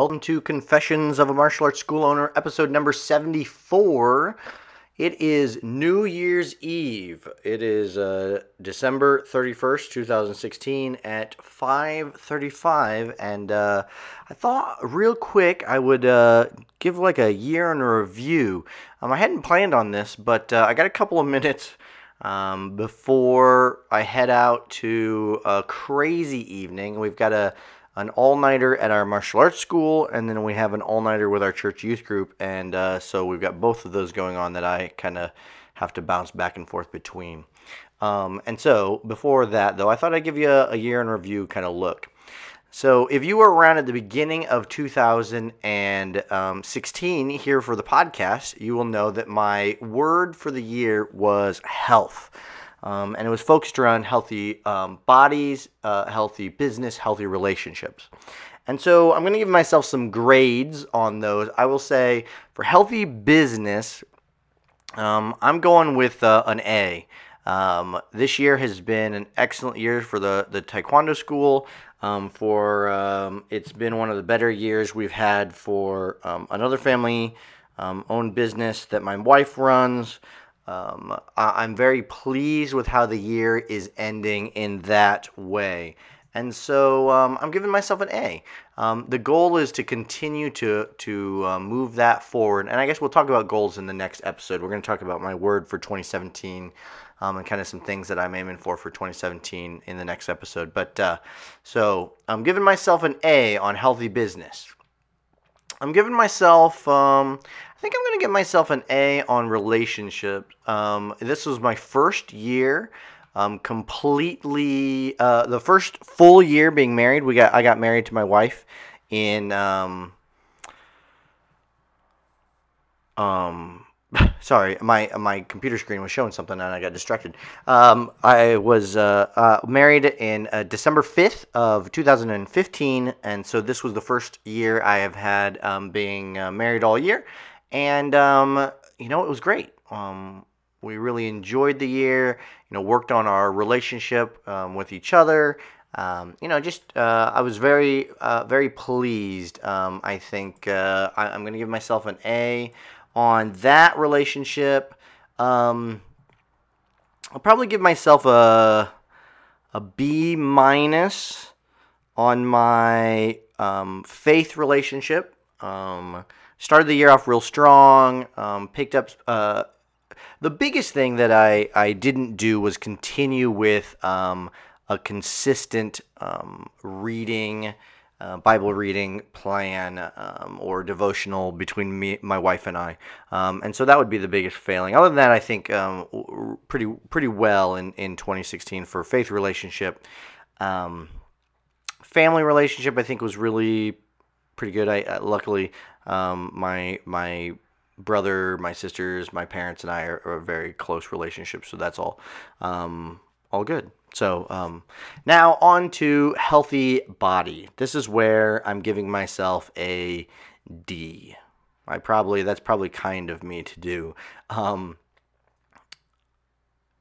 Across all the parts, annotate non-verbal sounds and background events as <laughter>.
Welcome to Confessions of a Martial Arts School Owner, episode number 74. It is New Year's Eve. It is uh, December 31st, 2016 at 5:35 and uh, I thought real quick I would uh, give like a year in a review. Um, I hadn't planned on this, but uh, I got a couple of minutes um, before I head out to a crazy evening. We've got a an all nighter at our martial arts school, and then we have an all nighter with our church youth group. And uh, so we've got both of those going on that I kind of have to bounce back and forth between. Um, and so before that, though, I thought I'd give you a, a year in review kind of look. So if you were around at the beginning of 2016 here for the podcast, you will know that my word for the year was health. Um, and it was focused around healthy um, bodies, uh, healthy business, healthy relationships. And so I'm going to give myself some grades on those. I will say for healthy business, um, I'm going with uh, an A. Um, this year has been an excellent year for the, the Taekwondo school. Um, for um, it's been one of the better years we've had for another family owned business that my wife runs. Um, I- am very pleased with how the year is ending in that way. And so um, I'm giving myself an A. Um, the goal is to continue to to uh, move that forward, and I guess we'll talk about goals in the next episode. We're going to talk about my word for 2017 um, and kind of some things that I'm aiming for for 2017 in the next episode. But uh, so I'm giving myself an A on healthy business. I'm giving myself um, I think I'm going to give myself an A on relationships. Um, this was my first year, um, completely uh, the first full year being married. We got I got married to my wife in um, um <laughs> sorry, my my computer screen was showing something and I got distracted. Um, I was uh, uh, married in uh, December fifth of 2015, and so this was the first year I have had um, being uh, married all year, and um, you know it was great. Um, we really enjoyed the year. You know, worked on our relationship um, with each other. Um, you know, just uh, I was very, uh, very pleased. Um, I think uh, I, am going to give myself an A on that relationship. Um, I'll probably give myself a a B minus on my um, faith relationship. Um, started the year off real strong. Um, picked up. Uh, the biggest thing that I, I didn't do was continue with um, a consistent um, reading, uh, Bible reading plan um, or devotional between me, my wife and I, um, and so that would be the biggest failing. Other than that, I think um, pretty pretty well in, in 2016 for faith relationship. Um, family relationship, I think, was really pretty good. I, uh, luckily um, my my brother, my sisters, my parents, and I are, are a very close relationship, so that's all um, all good. So um, now on to healthy body. This is where I'm giving myself a D. I probably that's probably kind of me to do. Um,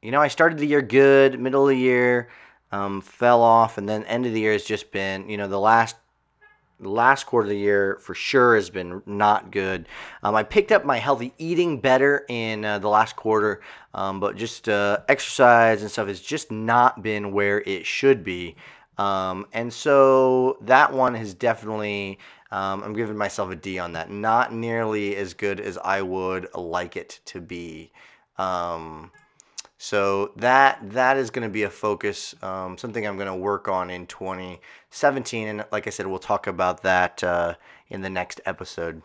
you know, I started the year good, middle of the year um, fell off, and then end of the year has just been you know the last last quarter of the year for sure has been not good. Um, I picked up my healthy eating better in uh, the last quarter, um, but just uh, exercise and stuff has just not been where it should be. Um, and so that one has definitely, um, I'm giving myself a D on that. Not nearly as good as I would like it to be. Um, so that that is going to be a focus, um, something I'm going to work on in 2017, and like I said, we'll talk about that uh, in the next episode.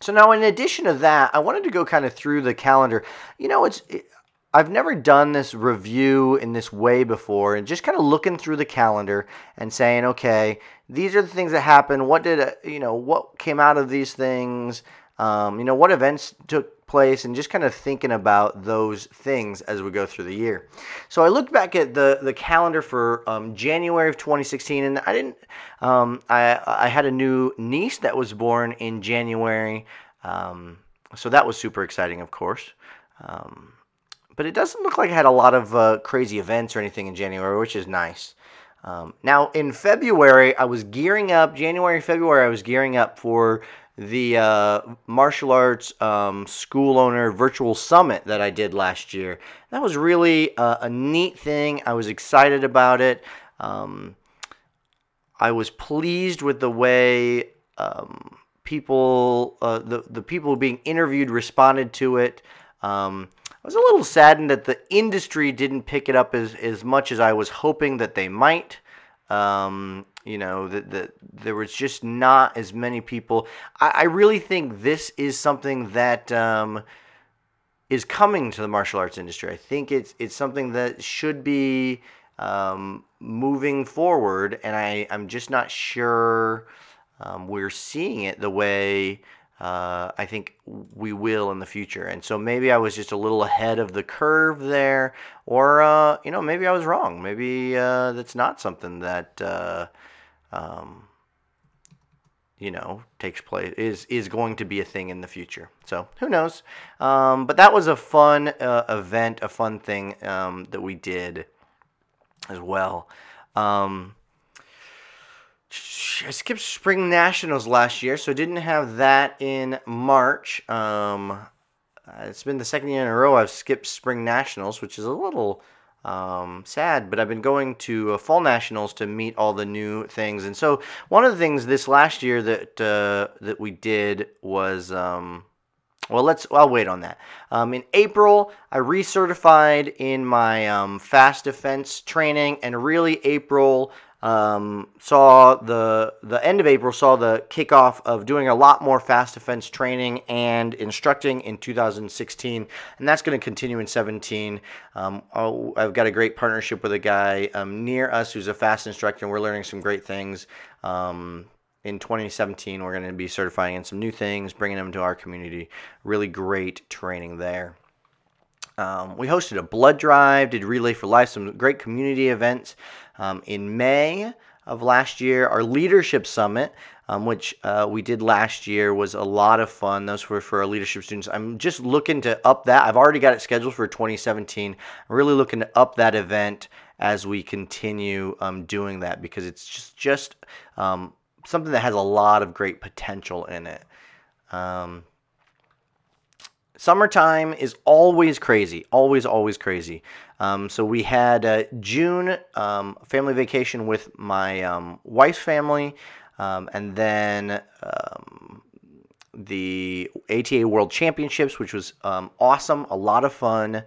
So now, in addition to that, I wanted to go kind of through the calendar. You know, it's it, I've never done this review in this way before, and just kind of looking through the calendar and saying, okay, these are the things that happened. What did uh, you know? What came out of these things? Um, you know, what events took place, and just kind of thinking about those things as we go through the year. So I looked back at the the calendar for um, January of 2016, and I didn't. Um, I I had a new niece that was born in January, um, so that was super exciting, of course. Um, but it doesn't look like I had a lot of uh, crazy events or anything in January, which is nice. Um, now in February, I was gearing up. January, February, I was gearing up for the uh, martial arts um, school owner virtual summit that I did last year. That was really uh, a neat thing. I was excited about it. Um, I was pleased with the way um, people, uh, the the people being interviewed, responded to it. Um, I was a little saddened that the industry didn't pick it up as, as much as I was hoping that they might. Um, you know, that the, there was just not as many people. I, I really think this is something that um, is coming to the martial arts industry. I think it's it's something that should be um, moving forward, and I, I'm just not sure um, we're seeing it the way uh, I think we will in the future. And so maybe I was just a little ahead of the curve there, or uh, you know, maybe I was wrong. Maybe uh, that's not something that uh, um, you know takes place is is going to be a thing in the future. So who knows? Um, but that was a fun uh, event, a fun thing um, that we did as well. Um, I skipped Spring Nationals last year, so didn't have that in March. Um, uh, it's been the second year in a row I've skipped Spring Nationals, which is a little um, sad, but I've been going to uh, Fall Nationals to meet all the new things. And so one of the things this last year that uh, that we did was. Um, well, let's. I'll wait on that. Um, in April, I recertified in my um, fast defense training, and really April um, saw the the end of April saw the kickoff of doing a lot more fast defense training and instructing in 2016, and that's going to continue in 17. Um, I've got a great partnership with a guy um, near us who's a fast instructor, and we're learning some great things. Um, in 2017, we're going to be certifying in some new things, bringing them to our community. Really great training there. Um, we hosted a blood drive, did Relay for Life, some great community events. Um, in May of last year, our leadership summit, um, which uh, we did last year, was a lot of fun. Those were for our leadership students. I'm just looking to up that. I've already got it scheduled for 2017. I'm really looking to up that event as we continue um, doing that because it's just just um, something that has a lot of great potential in it. Um, summertime is always crazy, always, always crazy. Um, so we had uh, June um, family vacation with my um, wife's family, um, and then um, the ATA World Championships, which was um, awesome, a lot of fun. it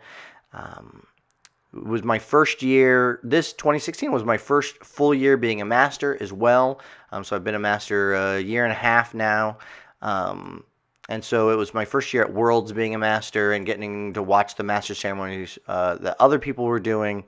was my first year. This 2016 was my first full year being a master as well. so I've been a master a year and a half now. Um, and so it was my first year at Worlds being a master and getting to watch the master ceremonies uh, that other people were doing.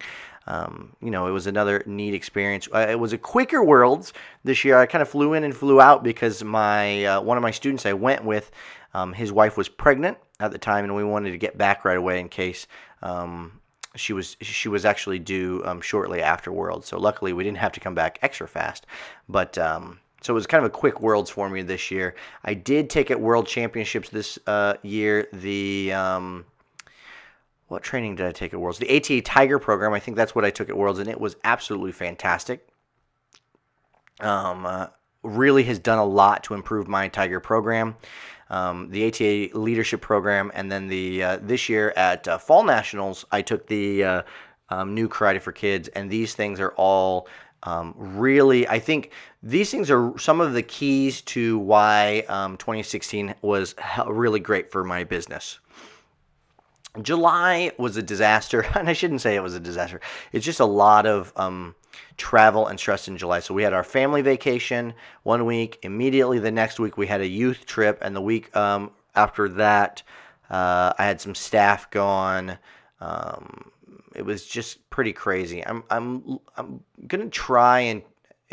Um, you know, it was another neat experience. Uh, it was a quicker Worlds this year. I kind of flew in and flew out because my uh, one of my students I went with, um, his wife was pregnant at the time, and we wanted to get back right away in case um, she was she was actually due um, shortly after Worlds. So luckily, we didn't have to come back extra fast. But um, so it was kind of a quick worlds for me this year. I did take at World Championships this uh, year the um, what training did I take at Worlds? The ATA Tiger program. I think that's what I took at Worlds, and it was absolutely fantastic. Um, uh, really has done a lot to improve my Tiger program. Um, the ATA Leadership Program, and then the uh, this year at uh, Fall Nationals, I took the uh, um, new Karate for Kids, and these things are all um, really, I think these things are some of the keys to why um, 2016 was really great for my business. July was a disaster, <laughs> and I shouldn't say it was a disaster. It's just a lot of um, travel and stress in July. So we had our family vacation one week. Immediately the next week we had a youth trip, and the week um, after that uh, I had some staff gone. Um, it was just pretty crazy. I'm I'm I'm gonna try and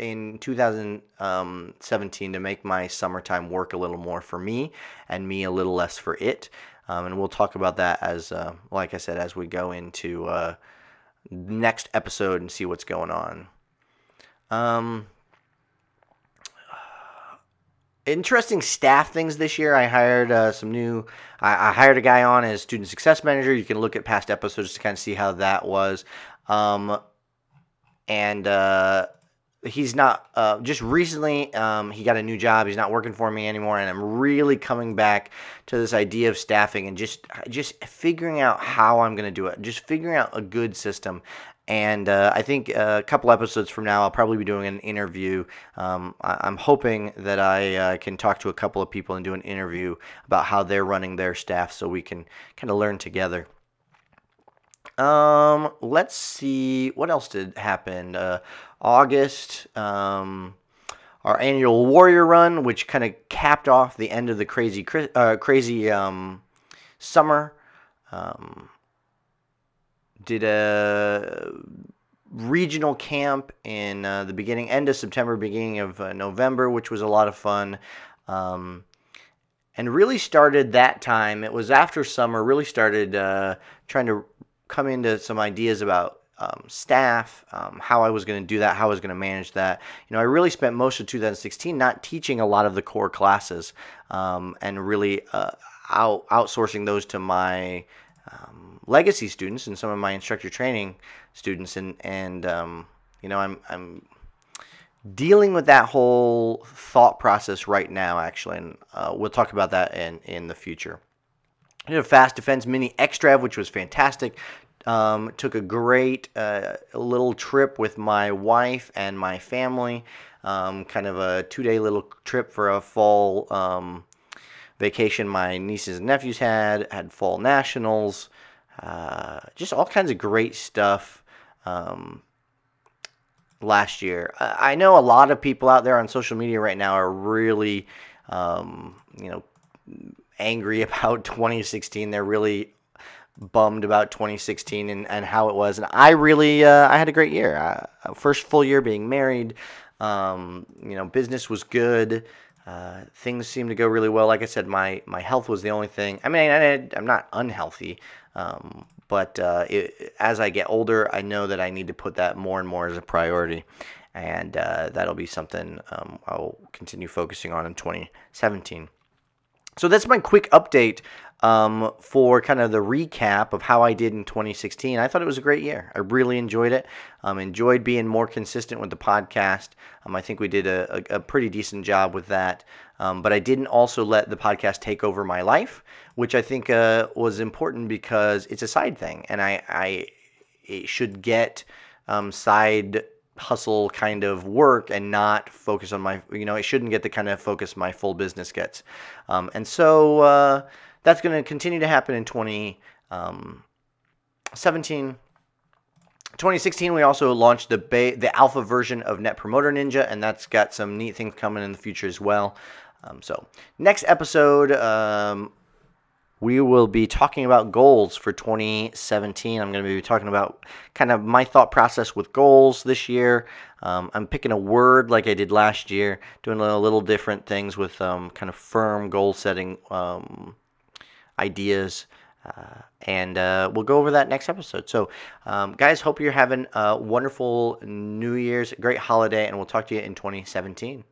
in 2017 to make my summertime work a little more for me and me a little less for it. Um, and we'll talk about that as, uh, like I said, as we go into uh, next episode and see what's going on. Um, interesting staff things this year. I hired uh, some new. I, I, hired a guy on as student success manager. You can look at past episodes to kind of see how that was. Um, and uh, he's not uh, just recently um, he got a new job he's not working for me anymore and i'm really coming back to this idea of staffing and just just figuring out how i'm going to do it just figuring out a good system and uh, I think uh, a couple episodes from now, I'll probably be doing an interview. Um, I- am hoping that I uh, can talk to a couple of people and do an interview about how they're running their staff so we can kind of learn together. Um, let's see what else did happen. Uh, August, um, our annual Warrior Run, which kind of capped off the end of the crazy, uh, crazy um, summer. Um, did a regional camp in uh, the beginning, end of September, beginning of uh, November, which was a lot of fun. Um, and really started that time. It was after summer. Really started uh, trying to come into some ideas about um, staff, um, how I was going to do that, how I was going to manage that. You know, I really spent most of 2016 not teaching a lot of the core classes um, and really uh, out, outsourcing those to my um, legacy students and some of my instructor training students, and and um, you know, I'm I'm dealing with that whole thought process right now, actually, and uh, we'll talk about that in in the future. Did a fast defense mini extrav, which was fantastic. Um, took a great uh, little trip with my wife and my family. Um, kind of a two day little trip for a fall um, vacation my nieces and nephews had. Had fall nationals. Uh, just all kinds of great stuff um, last year. I know a lot of people out there on social media right now are really, um, you know, angry <laughs> about 2016. They're really bummed about 2016 and, and how it was. And I really, uh, I had a great year. Uh, first full year being married. Um, you know, business was good. Uh, things seemed to go really well. Like I said, my my health was the only thing. I mean, I, am not unhealthy, um, but uh, it, as I get older, I know that I need to put that more and more as a priority, and uh, that'll be something um, I'll continue focusing on in 2017. So that's my quick update um, for kind of the recap of how I did in 2016. I thought it was a great year. I really enjoyed it. Um, enjoyed being more consistent with the podcast. Um, I think we did a, a, a, pretty decent job with that. Um, but I didn't also let the podcast take over my life, which I think uh, was important because it's a side thing, and I, I should get um, side hustle kind of work and not focus on my you know it shouldn't get the kind of focus my full business gets um, and so uh, that's going to continue to happen in 2017. Um, 2016, we also launched the ba- the alpha version of Net Promoter Ninja, and that's got some neat things coming in the future as well. Um, so, next episode, um, we will be talking about goals for 2017. I'm going to be talking about kind of my thought process with goals this year. Um, I'm picking a word like I did last year, doing a little different things with um, kind of firm goal setting um, ideas. Uh, and uh, we'll go over that next episode. So, um, guys, hope you're having a wonderful New Year's, great holiday, and we'll talk to you in 2017.